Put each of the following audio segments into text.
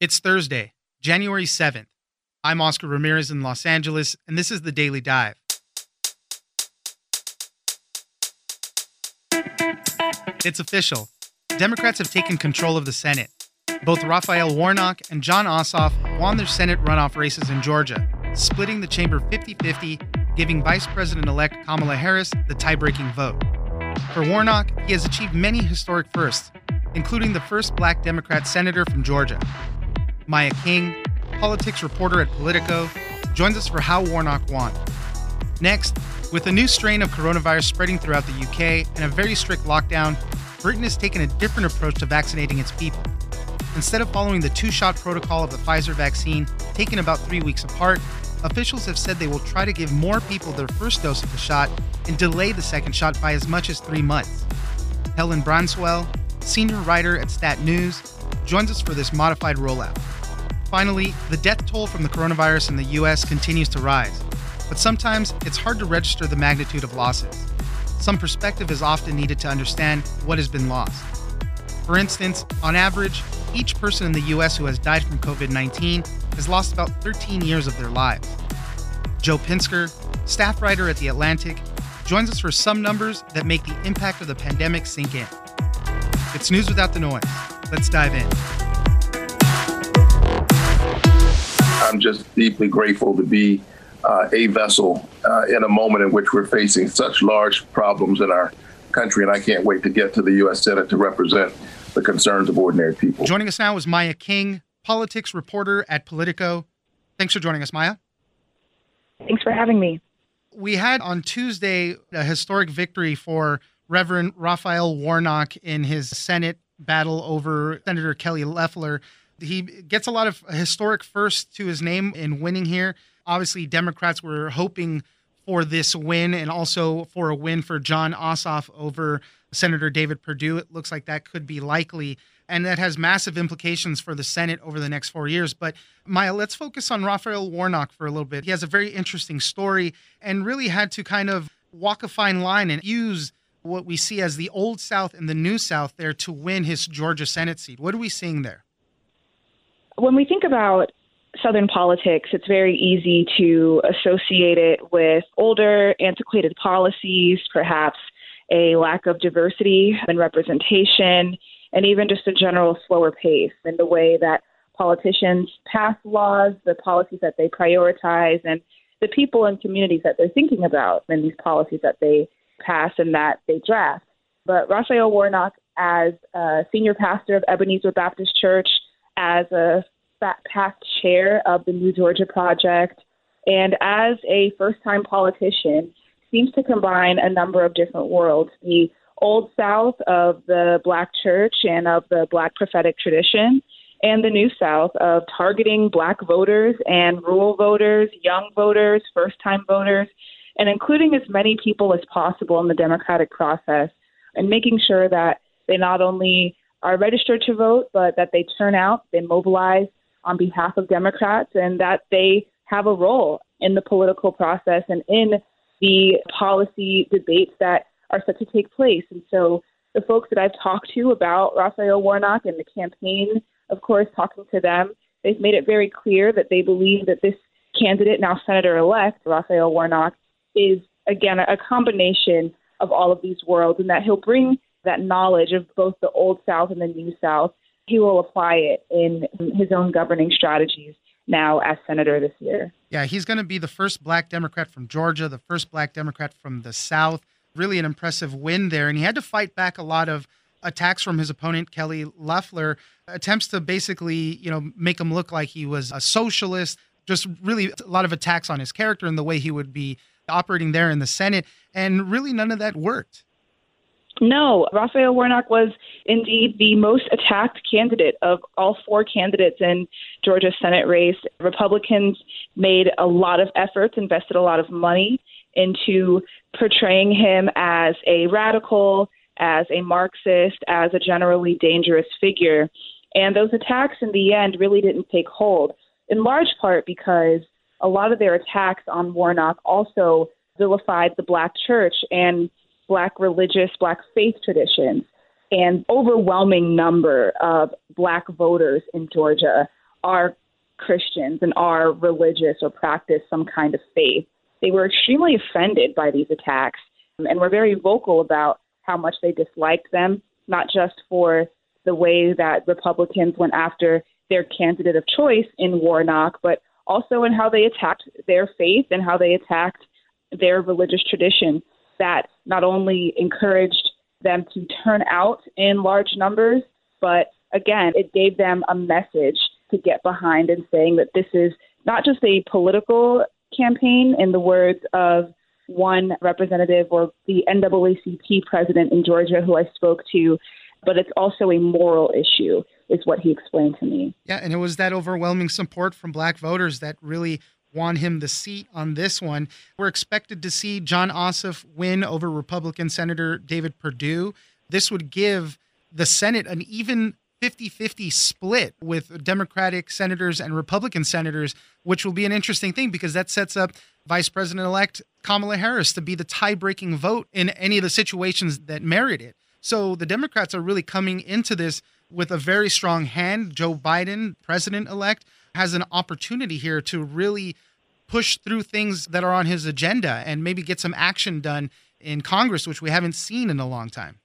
It's Thursday, January 7th. I'm Oscar Ramirez in Los Angeles, and this is the Daily Dive. It's official. Democrats have taken control of the Senate. Both Raphael Warnock and Jon Ossoff won their Senate runoff races in Georgia, splitting the chamber 50 50, giving Vice President elect Kamala Harris the tie breaking vote. For Warnock, he has achieved many historic firsts, including the first black Democrat senator from Georgia. Maya King, politics reporter at Politico, joins us for how Warnock won. Next, with a new strain of coronavirus spreading throughout the UK and a very strict lockdown, Britain has taken a different approach to vaccinating its people. Instead of following the two shot protocol of the Pfizer vaccine, taken about three weeks apart, officials have said they will try to give more people their first dose of the shot and delay the second shot by as much as three months. Helen Branswell, senior writer at Stat News, joins us for this modified rollout. Finally, the death toll from the coronavirus in the US continues to rise, but sometimes it's hard to register the magnitude of losses. Some perspective is often needed to understand what has been lost. For instance, on average, each person in the US who has died from COVID 19 has lost about 13 years of their lives. Joe Pinsker, staff writer at The Atlantic, joins us for some numbers that make the impact of the pandemic sink in. It's news without the noise. Let's dive in. I'm just deeply grateful to be uh, a vessel uh, in a moment in which we're facing such large problems in our country, and I can't wait to get to the U.S. Senate to represent the concerns of ordinary people. Joining us now is Maya King, politics reporter at Politico. Thanks for joining us, Maya. Thanks for having me. We had on Tuesday a historic victory for Reverend Raphael Warnock in his Senate battle over Senator Kelly Loeffler. He gets a lot of historic firsts to his name in winning here. Obviously, Democrats were hoping for this win and also for a win for Jon Ossoff over Senator David Perdue. It looks like that could be likely. And that has massive implications for the Senate over the next four years. But Maya, let's focus on Raphael Warnock for a little bit. He has a very interesting story and really had to kind of walk a fine line and use what we see as the old South and the new South there to win his Georgia Senate seat. What are we seeing there? When we think about Southern politics, it's very easy to associate it with older, antiquated policies, perhaps a lack of diversity and representation, and even just a general slower pace in the way that politicians pass laws, the policies that they prioritize, and the people and communities that they're thinking about and these policies that they pass and that they draft. But Raphael Warnock, as a senior pastor of Ebenezer Baptist Church, as a past chair of the New Georgia Project, and as a first time politician, seems to combine a number of different worlds. The old South of the Black church and of the Black prophetic tradition, and the new South of targeting Black voters and rural voters, young voters, first time voters, and including as many people as possible in the democratic process, and making sure that they not only are registered to vote, but that they turn out, they mobilize on behalf of Democrats, and that they have a role in the political process and in the policy debates that are set to take place. And so the folks that I've talked to about Raphael Warnock and the campaign, of course, talking to them, they've made it very clear that they believe that this candidate, now Senator elect, Raphael Warnock, is, again, a combination of all of these worlds and that he'll bring that knowledge of both the old South and the new South he will apply it in his own governing strategies now as senator this year. Yeah, he's going to be the first black Democrat from Georgia, the first black Democrat from the South. Really an impressive win there. And he had to fight back a lot of attacks from his opponent, Kelly Loeffler, attempts to basically, you know, make him look like he was a socialist, just really a lot of attacks on his character and the way he would be operating there in the Senate. And really none of that worked. No, Raphael Warnock was indeed the most attacked candidate of all four candidates in Georgia's Senate race. Republicans made a lot of efforts, invested a lot of money into portraying him as a radical, as a Marxist, as a generally dangerous figure. And those attacks in the end really didn't take hold, in large part because a lot of their attacks on Warnock also vilified the black church and black religious, black faith traditions. And overwhelming number of black voters in Georgia are Christians and are religious or practice some kind of faith. They were extremely offended by these attacks um, and were very vocal about how much they disliked them, not just for the way that Republicans went after their candidate of choice in Warnock, but also in how they attacked their faith and how they attacked their religious tradition that not only encouraged them to turn out in large numbers, but again, it gave them a message to get behind and saying that this is not just a political campaign, in the words of one representative or the NAACP president in Georgia who I spoke to, but it's also a moral issue, is what he explained to me. Yeah, and it was that overwhelming support from black voters that really won him the seat on this one. We're expected to see Jon Ossoff win over Republican Senator David Perdue. This would give the Senate an even 50 50 split with Democratic senators and Republican senators, which will be an interesting thing because that sets up Vice President elect Kamala Harris to be the tie breaking vote in any of the situations that merit it. So the Democrats are really coming into this with a very strong hand. Joe Biden, president elect, has an opportunity here to really push through things that are on his agenda and maybe get some action done in Congress, which we haven't seen in a long time.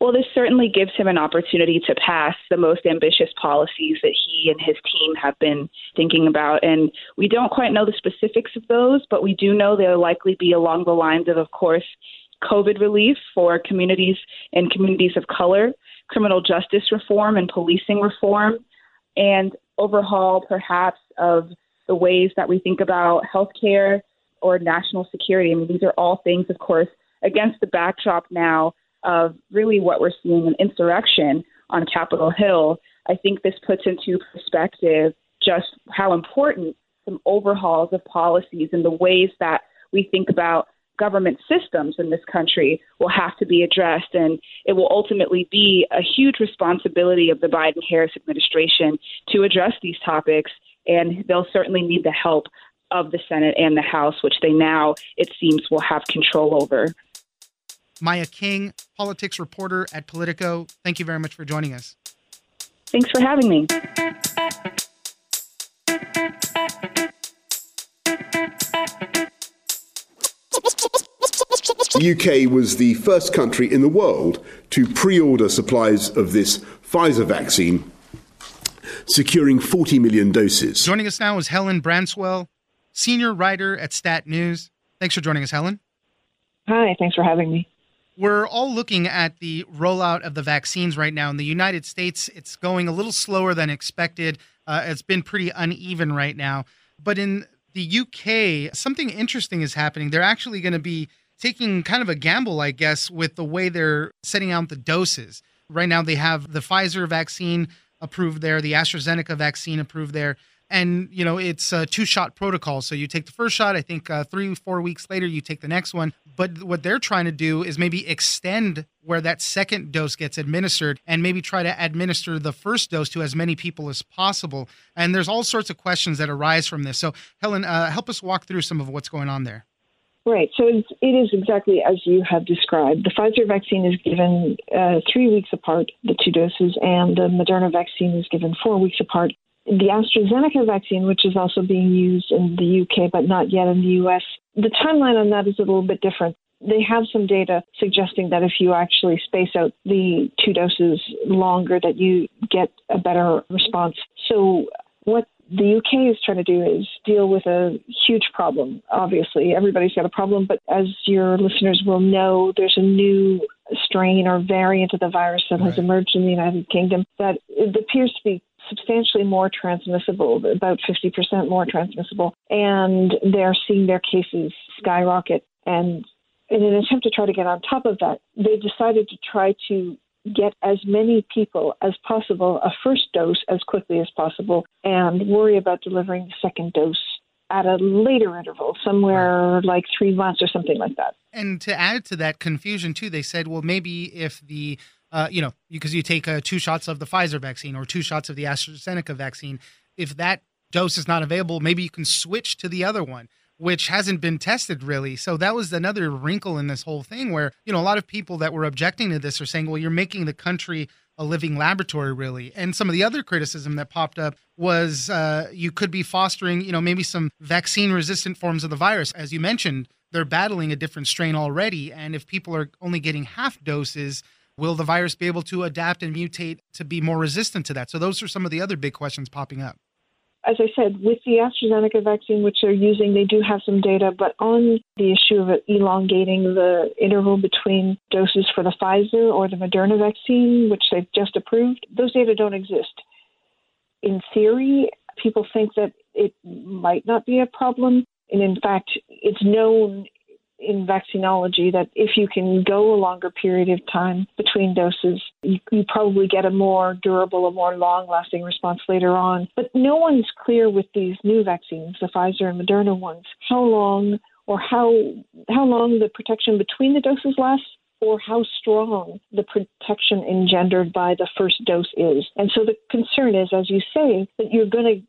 Well, this certainly gives him an opportunity to pass the most ambitious policies that he and his team have been thinking about. And we don't quite know the specifics of those, but we do know they'll likely be along the lines of, of course, COVID relief for communities and communities of color, criminal justice reform and policing reform, and overhaul perhaps of the ways that we think about healthcare or national security. I mean, these are all things, of course, against the backdrop now of really what we're seeing an insurrection on Capitol Hill, I think this puts into perspective just how important some overhauls of policies and the ways that we think about government systems in this country will have to be addressed. And it will ultimately be a huge responsibility of the Biden Harris administration to address these topics. And they'll certainly need the help of the Senate and the House, which they now, it seems, will have control over. Maya King, politics reporter at Politico. Thank you very much for joining us. Thanks for having me. UK was the first country in the world to pre order supplies of this Pfizer vaccine, securing 40 million doses. Joining us now is Helen Branswell, senior writer at Stat News. Thanks for joining us, Helen. Hi, thanks for having me. We're all looking at the rollout of the vaccines right now. In the United States, it's going a little slower than expected. Uh, it's been pretty uneven right now. But in the UK, something interesting is happening. They're actually going to be taking kind of a gamble, I guess, with the way they're setting out the doses. Right now, they have the Pfizer vaccine approved there, the AstraZeneca vaccine approved there. And you know it's a two shot protocol. So you take the first shot i think uh, three four weeks later you take the next one. But what they're trying to do is maybe extend where that second dose gets administered and maybe try to administer the first dose to as many people as possible. And there's all sorts of questions that arise from this. So helen uh, help us walk through some of what's going on there Right. So it's, it is exactly as you have described. The Pfizer vaccine is given uh, three weeks apart, the two doses, and the Moderna vaccine is given four weeks apart the AstraZeneca vaccine, which is also being used in the UK but not yet in the US, the timeline on that is a little bit different. They have some data suggesting that if you actually space out the two doses longer, that you get a better response. So, what the UK is trying to do is deal with a huge problem. Obviously, everybody's got a problem, but as your listeners will know, there's a new strain or variant of the virus that right. has emerged in the United Kingdom that it appears to be substantially more transmissible, about 50% more transmissible, and they're seeing their cases skyrocket. And in an attempt to try to get on top of that, they decided to try to get as many people as possible a first dose as quickly as possible and worry about delivering the second dose at a later interval, somewhere like three months or something like that. And to add to that confusion, too, they said, well, maybe if the uh, you know, because you take uh, two shots of the Pfizer vaccine or two shots of the AstraZeneca vaccine. If that dose is not available, maybe you can switch to the other one, which hasn't been tested really. So that was another wrinkle in this whole thing where, you know, a lot of people that were objecting to this are saying, well, you're making the country a living laboratory, really. And some of the other criticism that popped up was uh, you could be fostering, you know, maybe some vaccine resistant forms of the virus. As you mentioned, they're battling a different strain already. And if people are only getting half doses, will the virus be able to adapt and mutate to be more resistant to that? So, those are some of the other big questions popping up as I said, with the AstraZeneca vaccine, which they're using, they do have some data, but on the issue of elongating the interval between doses for the Pfizer or the Moderna vaccine, which they've just approved, those data don't exist. In theory, people think that it might not be a problem. And in fact, it's known in vaccinology that if you can go a longer period of time between doses, you, you probably get a more durable, a more long lasting response later on. But no one's clear with these new vaccines, the Pfizer and Moderna ones, how long or how how long the protection between the doses lasts or how strong the protection engendered by the first dose is. And so the concern is, as you say, that you're going to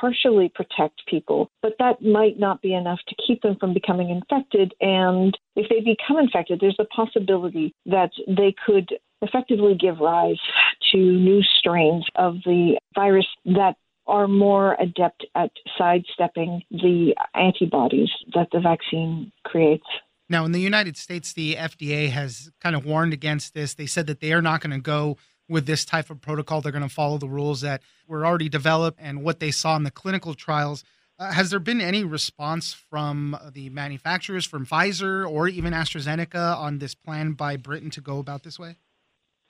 partially protect people, but that might not be enough to keep them from becoming infected. And if they become infected, there's a possibility that they could effectively give rise to new strains of the virus that are more adept at sidestepping the antibodies that the vaccine creates. Now, in the United States, the FDA has kind of warned against this. They said that they are not going to go with this type of protocol. They're going to follow the rules that were already developed and what they saw in the clinical trials. Uh, has there been any response from the manufacturers, from Pfizer or even AstraZeneca, on this plan by Britain to go about this way?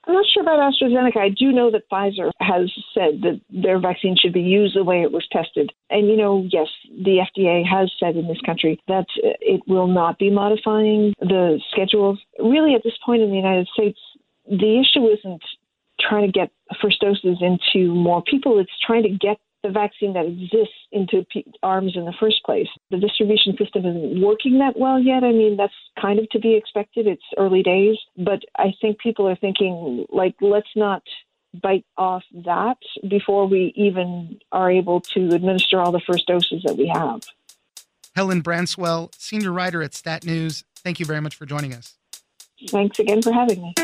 I'm not sure about AstraZeneca. I do know that Pfizer has said that their vaccine should be used the way it was tested. And, you know, yes, the FDA has said in this country that it will not be modifying the schedules. Really, at this point in the United States, the issue isn't trying to get first doses into more people. It's trying to get the vaccine that exists into arms in the first place. The distribution system isn't working that well yet. I mean, that's kind of to be expected. It's early days, but I think people are thinking, like, let's not bite off that before we even are able to administer all the first doses that we have. Helen Branswell, senior writer at Stat News, thank you very much for joining us. Thanks again for having me.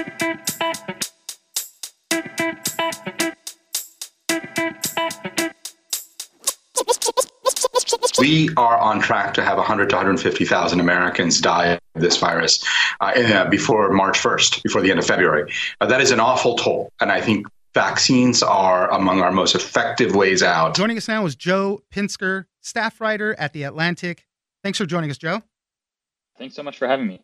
We are on track to have 100 to 150,000 Americans die of this virus uh, uh, before March 1st, before the end of February. Uh, that is an awful toll. And I think vaccines are among our most effective ways out. Joining us now is Joe Pinsker, staff writer at The Atlantic. Thanks for joining us, Joe. Thanks so much for having me.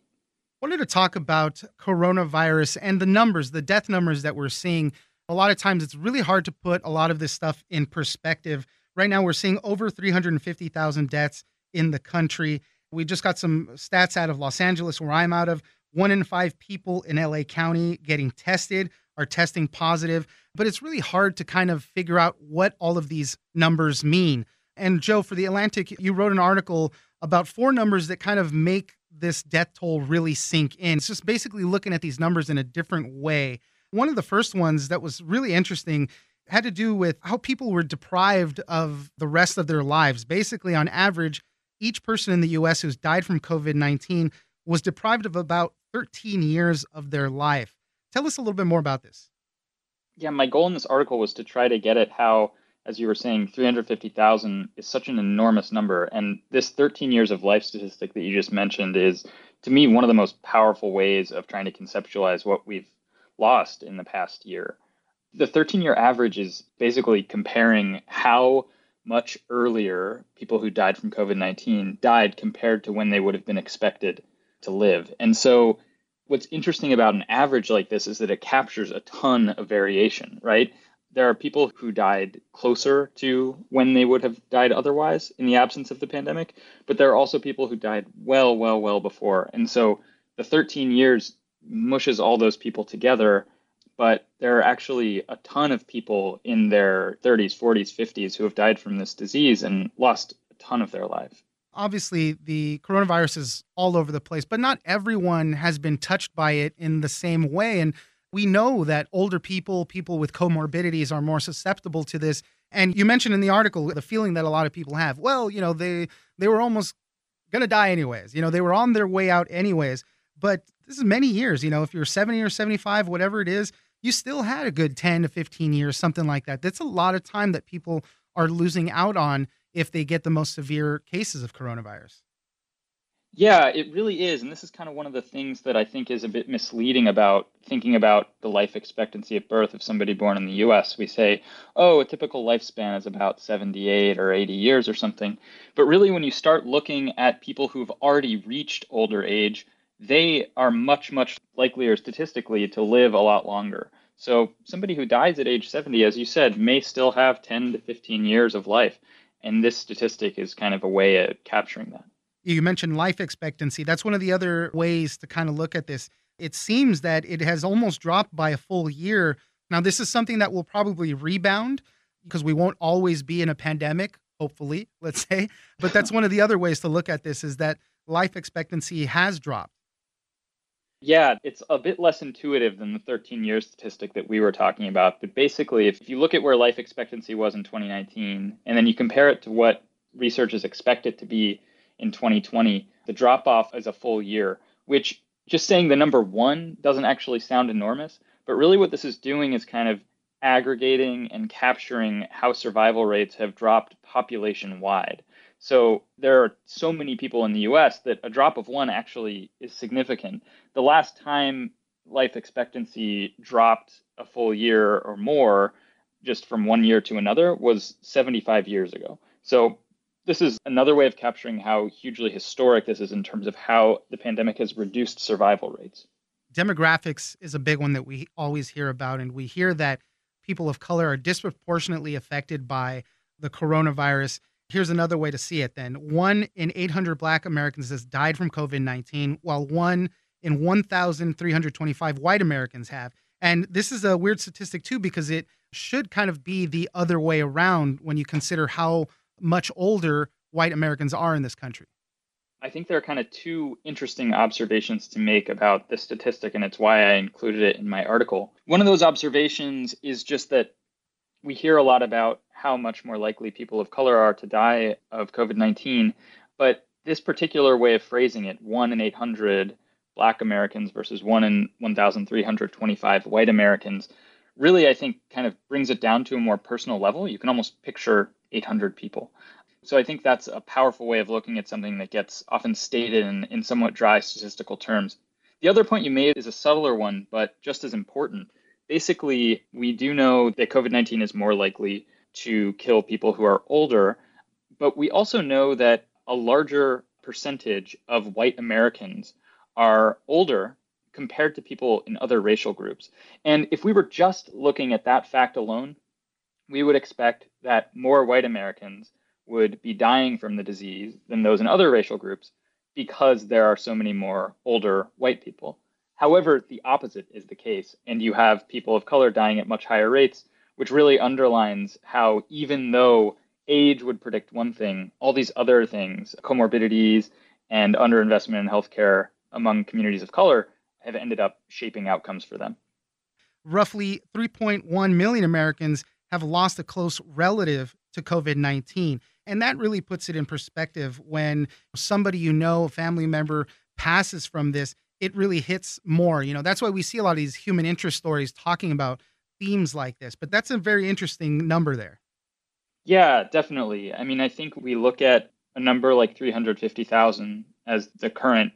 Wanted to talk about coronavirus and the numbers, the death numbers that we're seeing. A lot of times it's really hard to put a lot of this stuff in perspective. Right now, we're seeing over 350,000 deaths in the country. We just got some stats out of Los Angeles, where I'm out of. One in five people in LA County getting tested are testing positive. But it's really hard to kind of figure out what all of these numbers mean. And Joe, for The Atlantic, you wrote an article about four numbers that kind of make this death toll really sink in. It's just basically looking at these numbers in a different way. One of the first ones that was really interesting had to do with how people were deprived of the rest of their lives. Basically, on average, each person in the US who's died from COVID 19 was deprived of about 13 years of their life. Tell us a little bit more about this. Yeah, my goal in this article was to try to get at how, as you were saying, 350,000 is such an enormous number. And this 13 years of life statistic that you just mentioned is, to me, one of the most powerful ways of trying to conceptualize what we've lost in the past year. The 13 year average is basically comparing how much earlier people who died from COVID 19 died compared to when they would have been expected to live. And so, what's interesting about an average like this is that it captures a ton of variation, right? There are people who died closer to when they would have died otherwise in the absence of the pandemic, but there are also people who died well, well, well before. And so, the 13 years mushes all those people together but there are actually a ton of people in their 30s, 40s, 50s who have died from this disease and lost a ton of their life. Obviously, the coronavirus is all over the place, but not everyone has been touched by it in the same way. And we know that older people, people with comorbidities, are more susceptible to this. And you mentioned in the article the feeling that a lot of people have. Well, you know, they they were almost going to die anyways. You know, they were on their way out anyways. But this is many years. You know, if you're 70 or 75, whatever it is, you still had a good 10 to 15 years, something like that. That's a lot of time that people are losing out on if they get the most severe cases of coronavirus. Yeah, it really is. And this is kind of one of the things that I think is a bit misleading about thinking about the life expectancy at birth of somebody born in the US. We say, oh, a typical lifespan is about 78 or 80 years or something. But really, when you start looking at people who've already reached older age, they are much, much likelier statistically to live a lot longer. So somebody who dies at age 70, as you said, may still have 10 to 15 years of life. And this statistic is kind of a way of capturing that. You mentioned life expectancy. That's one of the other ways to kind of look at this. It seems that it has almost dropped by a full year. Now, this is something that will probably rebound because we won't always be in a pandemic, hopefully, let's say. But that's one of the other ways to look at this is that life expectancy has dropped. Yeah, it's a bit less intuitive than the 13 year statistic that we were talking about. But basically, if you look at where life expectancy was in 2019, and then you compare it to what researchers expect it to be in 2020, the drop off is a full year, which just saying the number one doesn't actually sound enormous. But really, what this is doing is kind of aggregating and capturing how survival rates have dropped population wide. So there are so many people in the US that a drop of one actually is significant. The last time life expectancy dropped a full year or more just from one year to another was 75 years ago. So this is another way of capturing how hugely historic this is in terms of how the pandemic has reduced survival rates. Demographics is a big one that we always hear about, and we hear that people of color are disproportionately affected by the coronavirus. Here's another way to see it then. One in 800 Black Americans has died from COVID 19, while one in 1,325 white Americans have. And this is a weird statistic, too, because it should kind of be the other way around when you consider how much older white Americans are in this country. I think there are kind of two interesting observations to make about this statistic, and it's why I included it in my article. One of those observations is just that we hear a lot about how much more likely people of color are to die of COVID 19, but this particular way of phrasing it, one in 800 Black Americans versus one in 1,325 white Americans, really, I think, kind of brings it down to a more personal level. You can almost picture 800 people. So I think that's a powerful way of looking at something that gets often stated in, in somewhat dry statistical terms. The other point you made is a subtler one, but just as important. Basically, we do know that COVID 19 is more likely to kill people who are older, but we also know that a larger percentage of white Americans are older compared to people in other racial groups. And if we were just looking at that fact alone, we would expect that more white Americans would be dying from the disease than those in other racial groups because there are so many more older white people. However, the opposite is the case, and you have people of color dying at much higher rates, which really underlines how, even though age would predict one thing, all these other things, comorbidities and underinvestment in healthcare among communities of color, have ended up shaping outcomes for them. Roughly 3.1 million Americans have lost a close relative to COVID 19. And that really puts it in perspective when somebody you know, a family member, passes from this, it really hits more. You know, that's why we see a lot of these human interest stories talking about themes like this. But that's a very interesting number there. Yeah, definitely. I mean, I think we look at a number like 350,000 as the current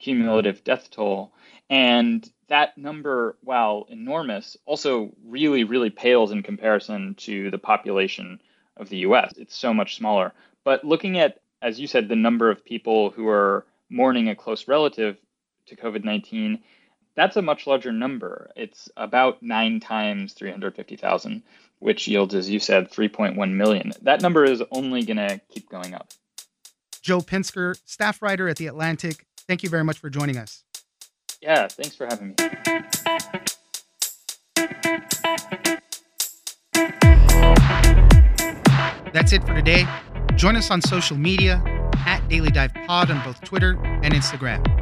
cumulative death toll. And that number, while enormous, also really, really pales in comparison to the population of the US. It's so much smaller. But looking at, as you said, the number of people who are mourning a close relative to COVID 19, that's a much larger number. It's about nine times 350,000, which yields, as you said, 3.1 million. That number is only going to keep going up. Joe Pinsker, staff writer at The Atlantic, thank you very much for joining us. Yeah, thanks for having me. That's it for today. Join us on social media at Daily Dive Pod on both Twitter and Instagram.